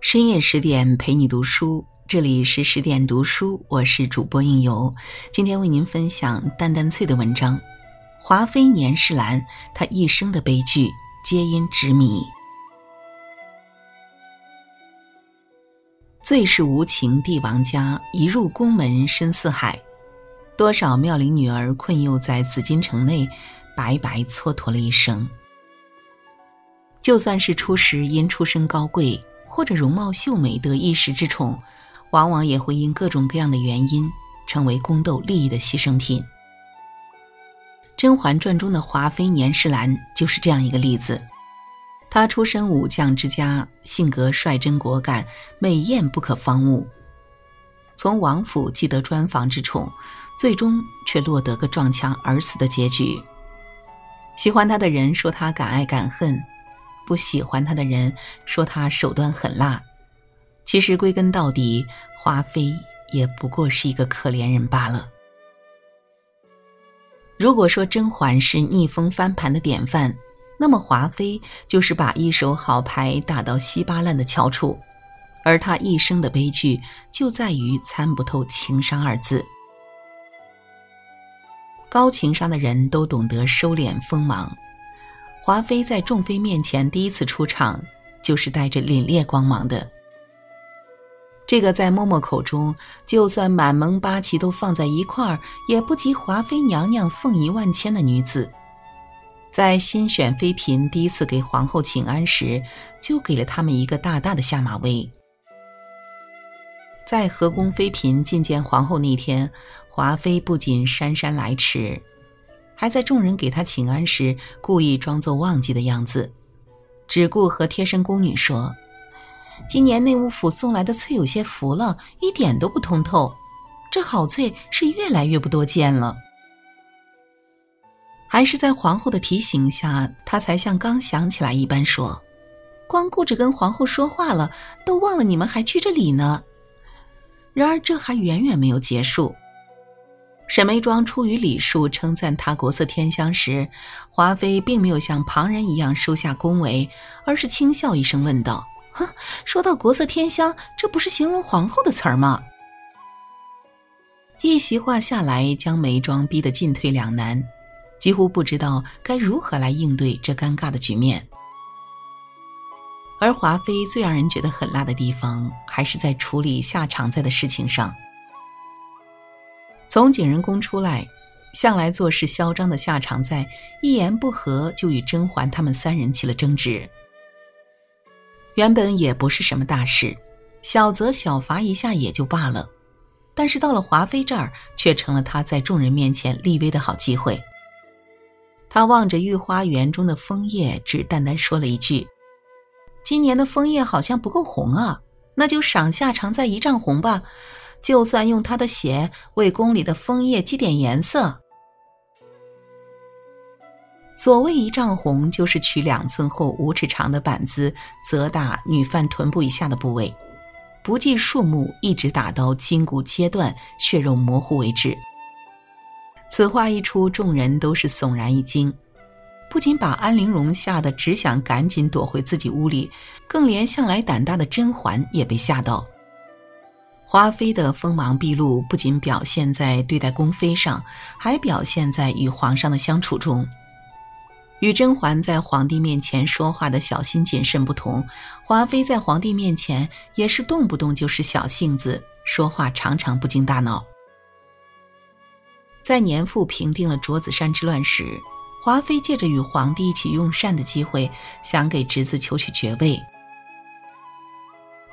深夜十点陪你读书，这里是十点读书，我是主播应由。今天为您分享淡淡翠的文章《华妃年世兰》，她一生的悲剧皆因执迷。最是无情帝王家，一入宫门深似海。多少妙龄女儿困囿在紫禁城内，白白蹉跎了一生。就算是初时因出身高贵。或者容貌秀美得一时之宠，往往也会因各种各样的原因成为宫斗利益的牺牲品。《甄嬛传》中的华妃年世兰就是这样一个例子。她出身武将之家，性格率真果敢，美艳不可方物。从王府既得专房之宠，最终却落得个撞墙而死的结局。喜欢她的人说她敢爱敢恨。不喜欢他的人说他手段狠辣，其实归根到底，华妃也不过是一个可怜人罢了。如果说甄嬛是逆风翻盘的典范，那么华妃就是把一手好牌打到稀巴烂的翘楚，而她一生的悲剧就在于参不透情商二字。高情商的人都懂得收敛锋芒。华妃在众妃面前第一次出场，就是带着凛冽光芒的。这个在嬷嬷口中，就算满蒙八旗都放在一块儿，也不及华妃娘娘凤仪万千的女子，在新选妃嫔第一次给皇后请安时，就给了他们一个大大的下马威。在和宫妃嫔觐见皇后那天，华妃不仅姗姗来迟。还在众人给他请安时，故意装作忘记的样子，只顾和贴身宫女说：“今年内务府送来的翠有些浮了，一点都不通透。这好翠是越来越不多见了。”还是在皇后的提醒下，他才像刚想起来一般说：“光顾着跟皇后说话了，都忘了你们还鞠着礼呢。”然而这还远远没有结束。沈眉庄出于礼数称赞他国色天香时，华妃并没有像旁人一样收下恭维，而是轻笑一声问道：“哼，说到国色天香，这不是形容皇后的词儿吗？”一席话下来，将眉庄逼得进退两难，几乎不知道该如何来应对这尴尬的局面。而华妃最让人觉得狠辣的地方，还是在处理夏常在的事情上。从景仁宫出来，向来做事嚣张的夏常在一言不合就与甄嬛他们三人起了争执。原本也不是什么大事，小则小罚一下也就罢了，但是到了华妃这儿，却成了他在众人面前立威的好机会。他望着御花园中的枫叶，只淡淡说了一句：“今年的枫叶好像不够红啊，那就赏夏常在一丈红吧。”就算用他的血为宫里的枫叶积点颜色。所谓一丈红，就是取两寸厚、五尺长的板子，责打女犯臀部以下的部位，不计数目，一直打到筋骨切断、血肉模糊为止。此话一出，众人都是悚然一惊，不仅把安陵容吓得只想赶紧躲回自己屋里，更连向来胆大的甄嬛也被吓到。华妃的锋芒毕露，不仅表现在对待宫妃上，还表现在与皇上的相处中。与甄嬛在皇帝面前说话的小心谨慎不同，华妃在皇帝面前也是动不动就是小性子，说话常常不经大脑。在年父平定了卓子山之乱时，华妃借着与皇帝一起用膳的机会，想给侄子求取爵位。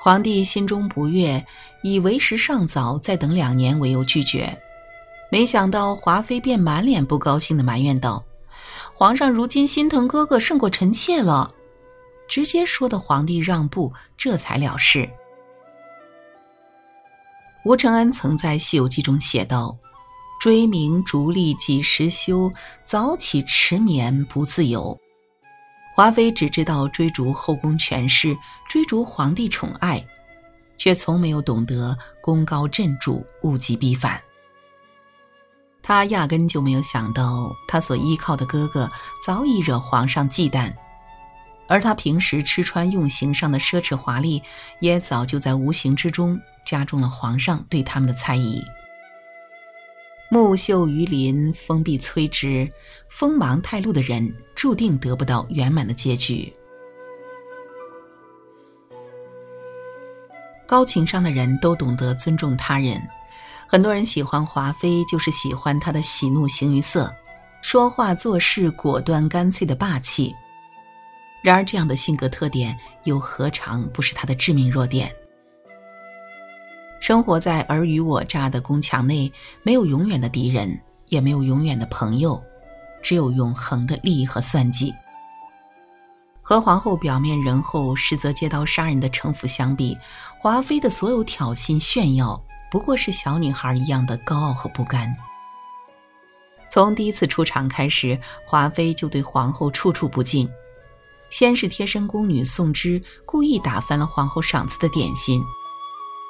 皇帝心中不悦，以为时尚早，再等两年为由拒绝。没想到华妃便满脸不高兴的埋怨道：“皇上如今心疼哥哥胜过臣妾了。”直接说的皇帝让步，这才了事。吴承恩曾在《西游记》中写道：“追名逐利几时休？早起迟眠不自由。”华妃只知道追逐后宫权势，追逐皇帝宠爱，却从没有懂得功高震主，物极必反。她压根就没有想到，她所依靠的哥哥早已惹皇上忌惮。而她平时吃穿用行上的奢侈华丽，也早就在无形之中加重了皇上对他们的猜疑。木秀于林，风必摧之。锋芒太露的人，注定得不到圆满的结局。高情商的人都懂得尊重他人。很多人喜欢华妃，就是喜欢她的喜怒形于色，说话做事果断干脆的霸气。然而，这样的性格特点又何尝不是她的致命弱点？生活在尔虞我诈的宫墙内，没有永远的敌人，也没有永远的朋友，只有永恒的利益和算计。和皇后表面仁厚，实则借刀杀人的城府相比，华妃的所有挑衅炫耀，不过是小女孩一样的高傲和不甘。从第一次出场开始，华妃就对皇后处处不敬。先是贴身宫女宋芝故意打翻了皇后赏赐的点心，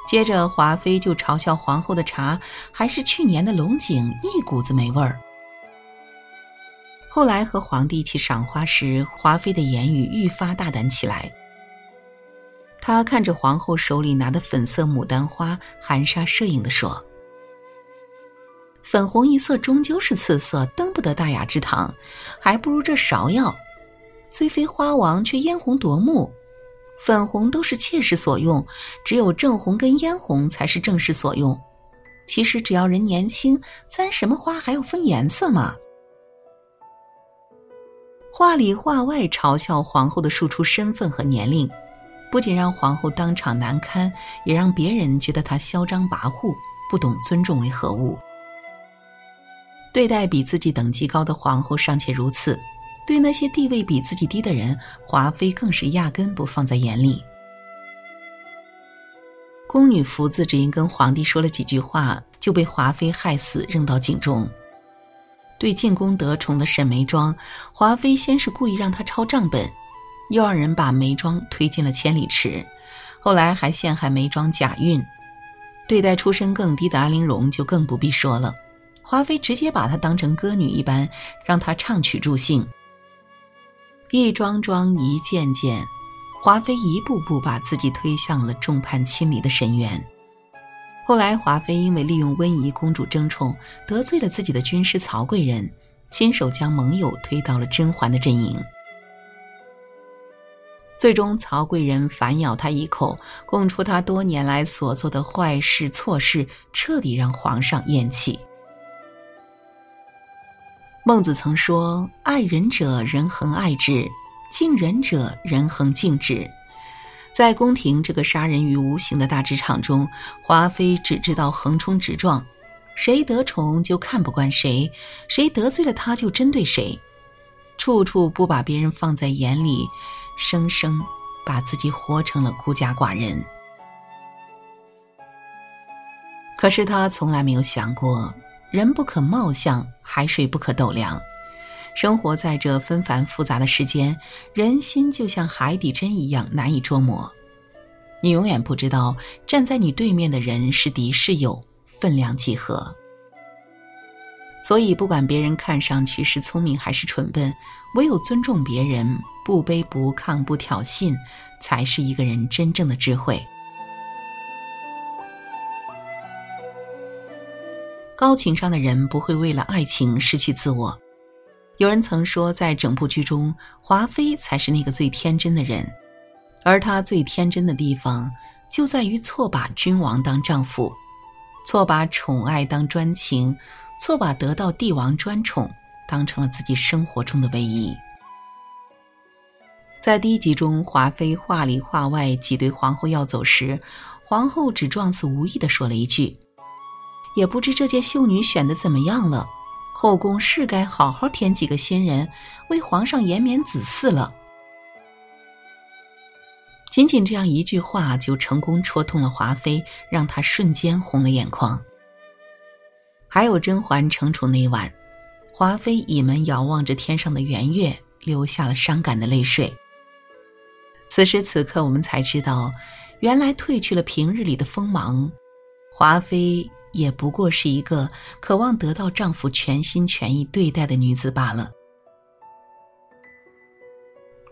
接着华妃就嘲笑皇后的茶还是去年的龙井，一股子霉味儿。后来和皇帝一起赏花时，华妃的言语愈发大胆起来。她看着皇后手里拿的粉色牡丹花，含沙射影地说：“粉红一色终究是次色，登不得大雅之堂，还不如这芍药。虽非花王，却嫣红夺目。粉红都是妾室所用，只有正红跟嫣红才是正室所用。其实只要人年轻，簪什么花还要分颜色吗？”话里话外嘲笑皇后的庶出身份和年龄，不仅让皇后当场难堪，也让别人觉得她嚣张跋扈，不懂尊重为何物。对待比自己等级高的皇后尚且如此，对那些地位比自己低的人，华妃更是压根不放在眼里。宫女福子只因跟皇帝说了几句话，就被华妃害死，扔到井中。对进宫得宠的沈眉庄，华妃先是故意让她抄账本，又让人把眉庄推进了千里池，后来还陷害眉庄假孕。对待出身更低的安陵容就更不必说了，华妃直接把她当成歌女一般，让她唱曲助兴。一桩桩，一件件，华妃一步步把自己推向了众叛亲离的深渊。后来，华妃因为利用温宜公主争宠，得罪了自己的军师曹贵人，亲手将盟友推到了甄嬛的阵营。最终，曹贵人反咬他一口，供出他多年来所做的坏事错事，彻底让皇上厌弃。孟子曾说：“爱人者，人恒爱之；敬人者，人恒敬之。”在宫廷这个杀人于无形的大职场中，华妃只知道横冲直撞，谁得宠就看不惯谁，谁得罪了她就针对谁，处处不把别人放在眼里，生生把自己活成了孤家寡人。可是她从来没有想过，人不可貌相，海水不可斗量。生活在这纷繁复杂的世间，人心就像海底针一样难以捉摸。你永远不知道站在你对面的人是敌是友，分量几何。所以，不管别人看上去是聪明还是蠢笨，唯有尊重别人，不卑不亢，不挑衅，才是一个人真正的智慧。高情商的人不会为了爱情失去自我。有人曾说，在整部剧中，华妃才是那个最天真的人，而她最天真的地方，就在于错把君王当丈夫，错把宠爱当专情，错把得到帝王专宠当成了自己生活中的唯一。在第一集中，华妃话里话外挤兑皇后要走时，皇后只状似无意的说了一句：“也不知这届秀女选的怎么样了。”后宫是该好好添几个新人，为皇上延绵子嗣了。仅仅这样一句话，就成功戳痛了华妃，让她瞬间红了眼眶。还有甄嬛惩处那晚，华妃倚门遥望着天上的圆月，流下了伤感的泪水。此时此刻，我们才知道，原来褪去了平日里的锋芒，华妃。也不过是一个渴望得到丈夫全心全意对待的女子罢了。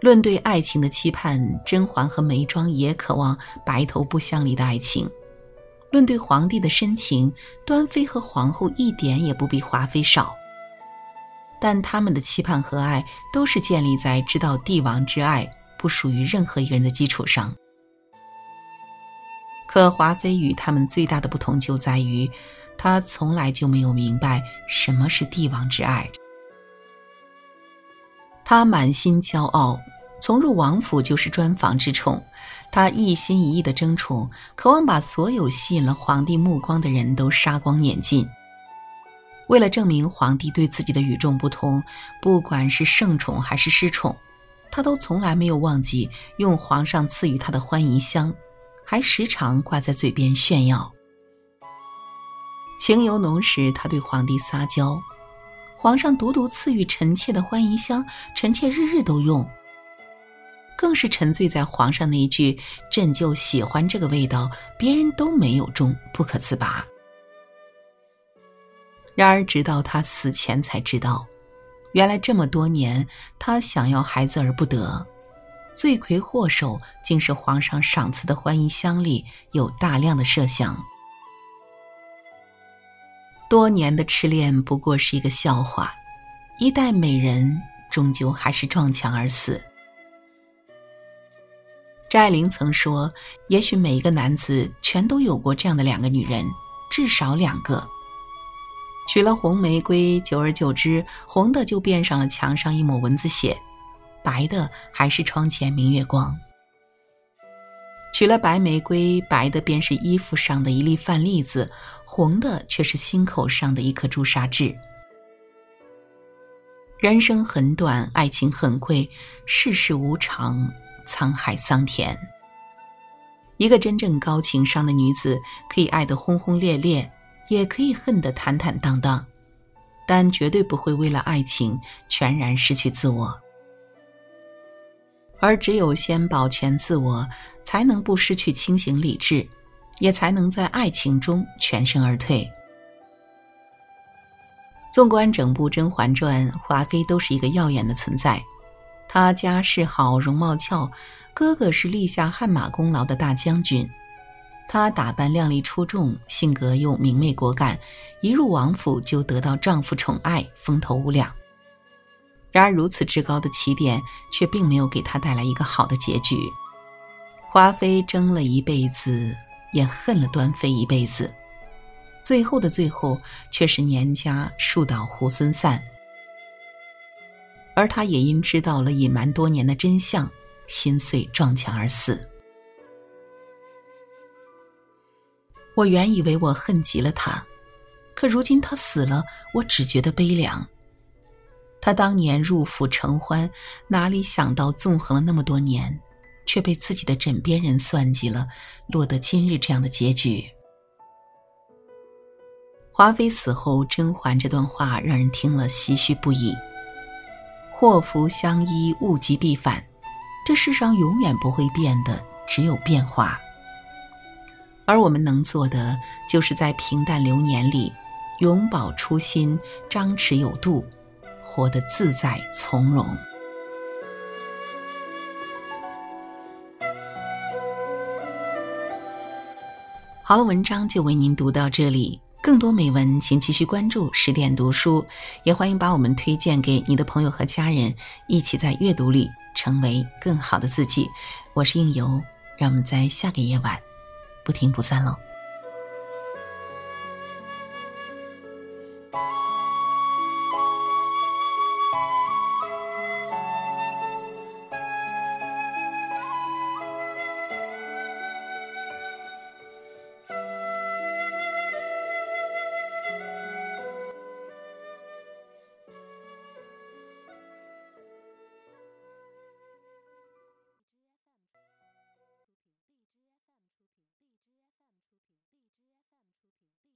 论对爱情的期盼，甄嬛和眉庄也渴望白头不相离的爱情；论对皇帝的深情，端妃和皇后一点也不比华妃少。但他们的期盼和爱，都是建立在知道帝王之爱不属于任何一个人的基础上。可华妃与他们最大的不同就在于，她从来就没有明白什么是帝王之爱。她满心骄傲。从入王府就是专房之宠，她一心一意的争宠，渴望把所有吸引了皇帝目光的人都杀光撵尽。为了证明皇帝对自己的与众不同，不管是圣宠还是失宠，她都从来没有忘记用皇上赐予她的欢宜香，还时常挂在嘴边炫耀。情由浓时，他对皇帝撒娇，皇上独独赐予臣妾的欢宜香，臣妾日日都用。更是沉醉在皇上那一句“朕就喜欢这个味道，别人都没有中”，不可自拔。然而，直到他死前才知道，原来这么多年他想要孩子而不得，罪魁祸首竟是皇上赏赐的欢宜香里有大量的麝香。多年的痴恋不过是一个笑话，一代美人终究还是撞墙而死。张爱玲曾说：“也许每一个男子全都有过这样的两个女人，至少两个。娶了红玫瑰，久而久之，红的就变上了墙上一抹蚊子血，白的还是窗前明月光。娶了白玫瑰，白的便是衣服上的一粒饭粒子，红的却是心口上的一颗朱砂痣。人生很短，爱情很贵，世事无常。”沧海桑田。一个真正高情商的女子，可以爱得轰轰烈烈，也可以恨得坦坦荡荡，但绝对不会为了爱情全然失去自我。而只有先保全自我，才能不失去清醒理智，也才能在爱情中全身而退。纵观整部《甄嬛传》，华妃都是一个耀眼的存在。她家世好，容貌俏，哥哥是立下汗马功劳的大将军。她打扮靓丽出众，性格又明媚果敢，一入王府就得到丈夫宠爱，风头无两。然而如此至高的起点，却并没有给他带来一个好的结局。华妃争了一辈子，也恨了端妃一辈子，最后的最后，却是年家树倒猢狲散。而他也因知道了隐瞒多年的真相，心碎撞墙而死。我原以为我恨极了他，可如今他死了，我只觉得悲凉。他当年入府承欢，哪里想到纵横了那么多年，却被自己的枕边人算计了，落得今日这样的结局。华妃死后，甄嬛这段话让人听了唏嘘不已。祸福相依，物极必反，这世上永远不会变的，只有变化。而我们能做的，就是在平淡流年里，永葆初心，张弛有度，活得自在从容。好了，文章就为您读到这里。更多美文，请继续关注十点读书，也欢迎把我们推荐给你的朋友和家人，一起在阅读里成为更好的自己。我是应由，让我们在下个夜晚不听不散喽。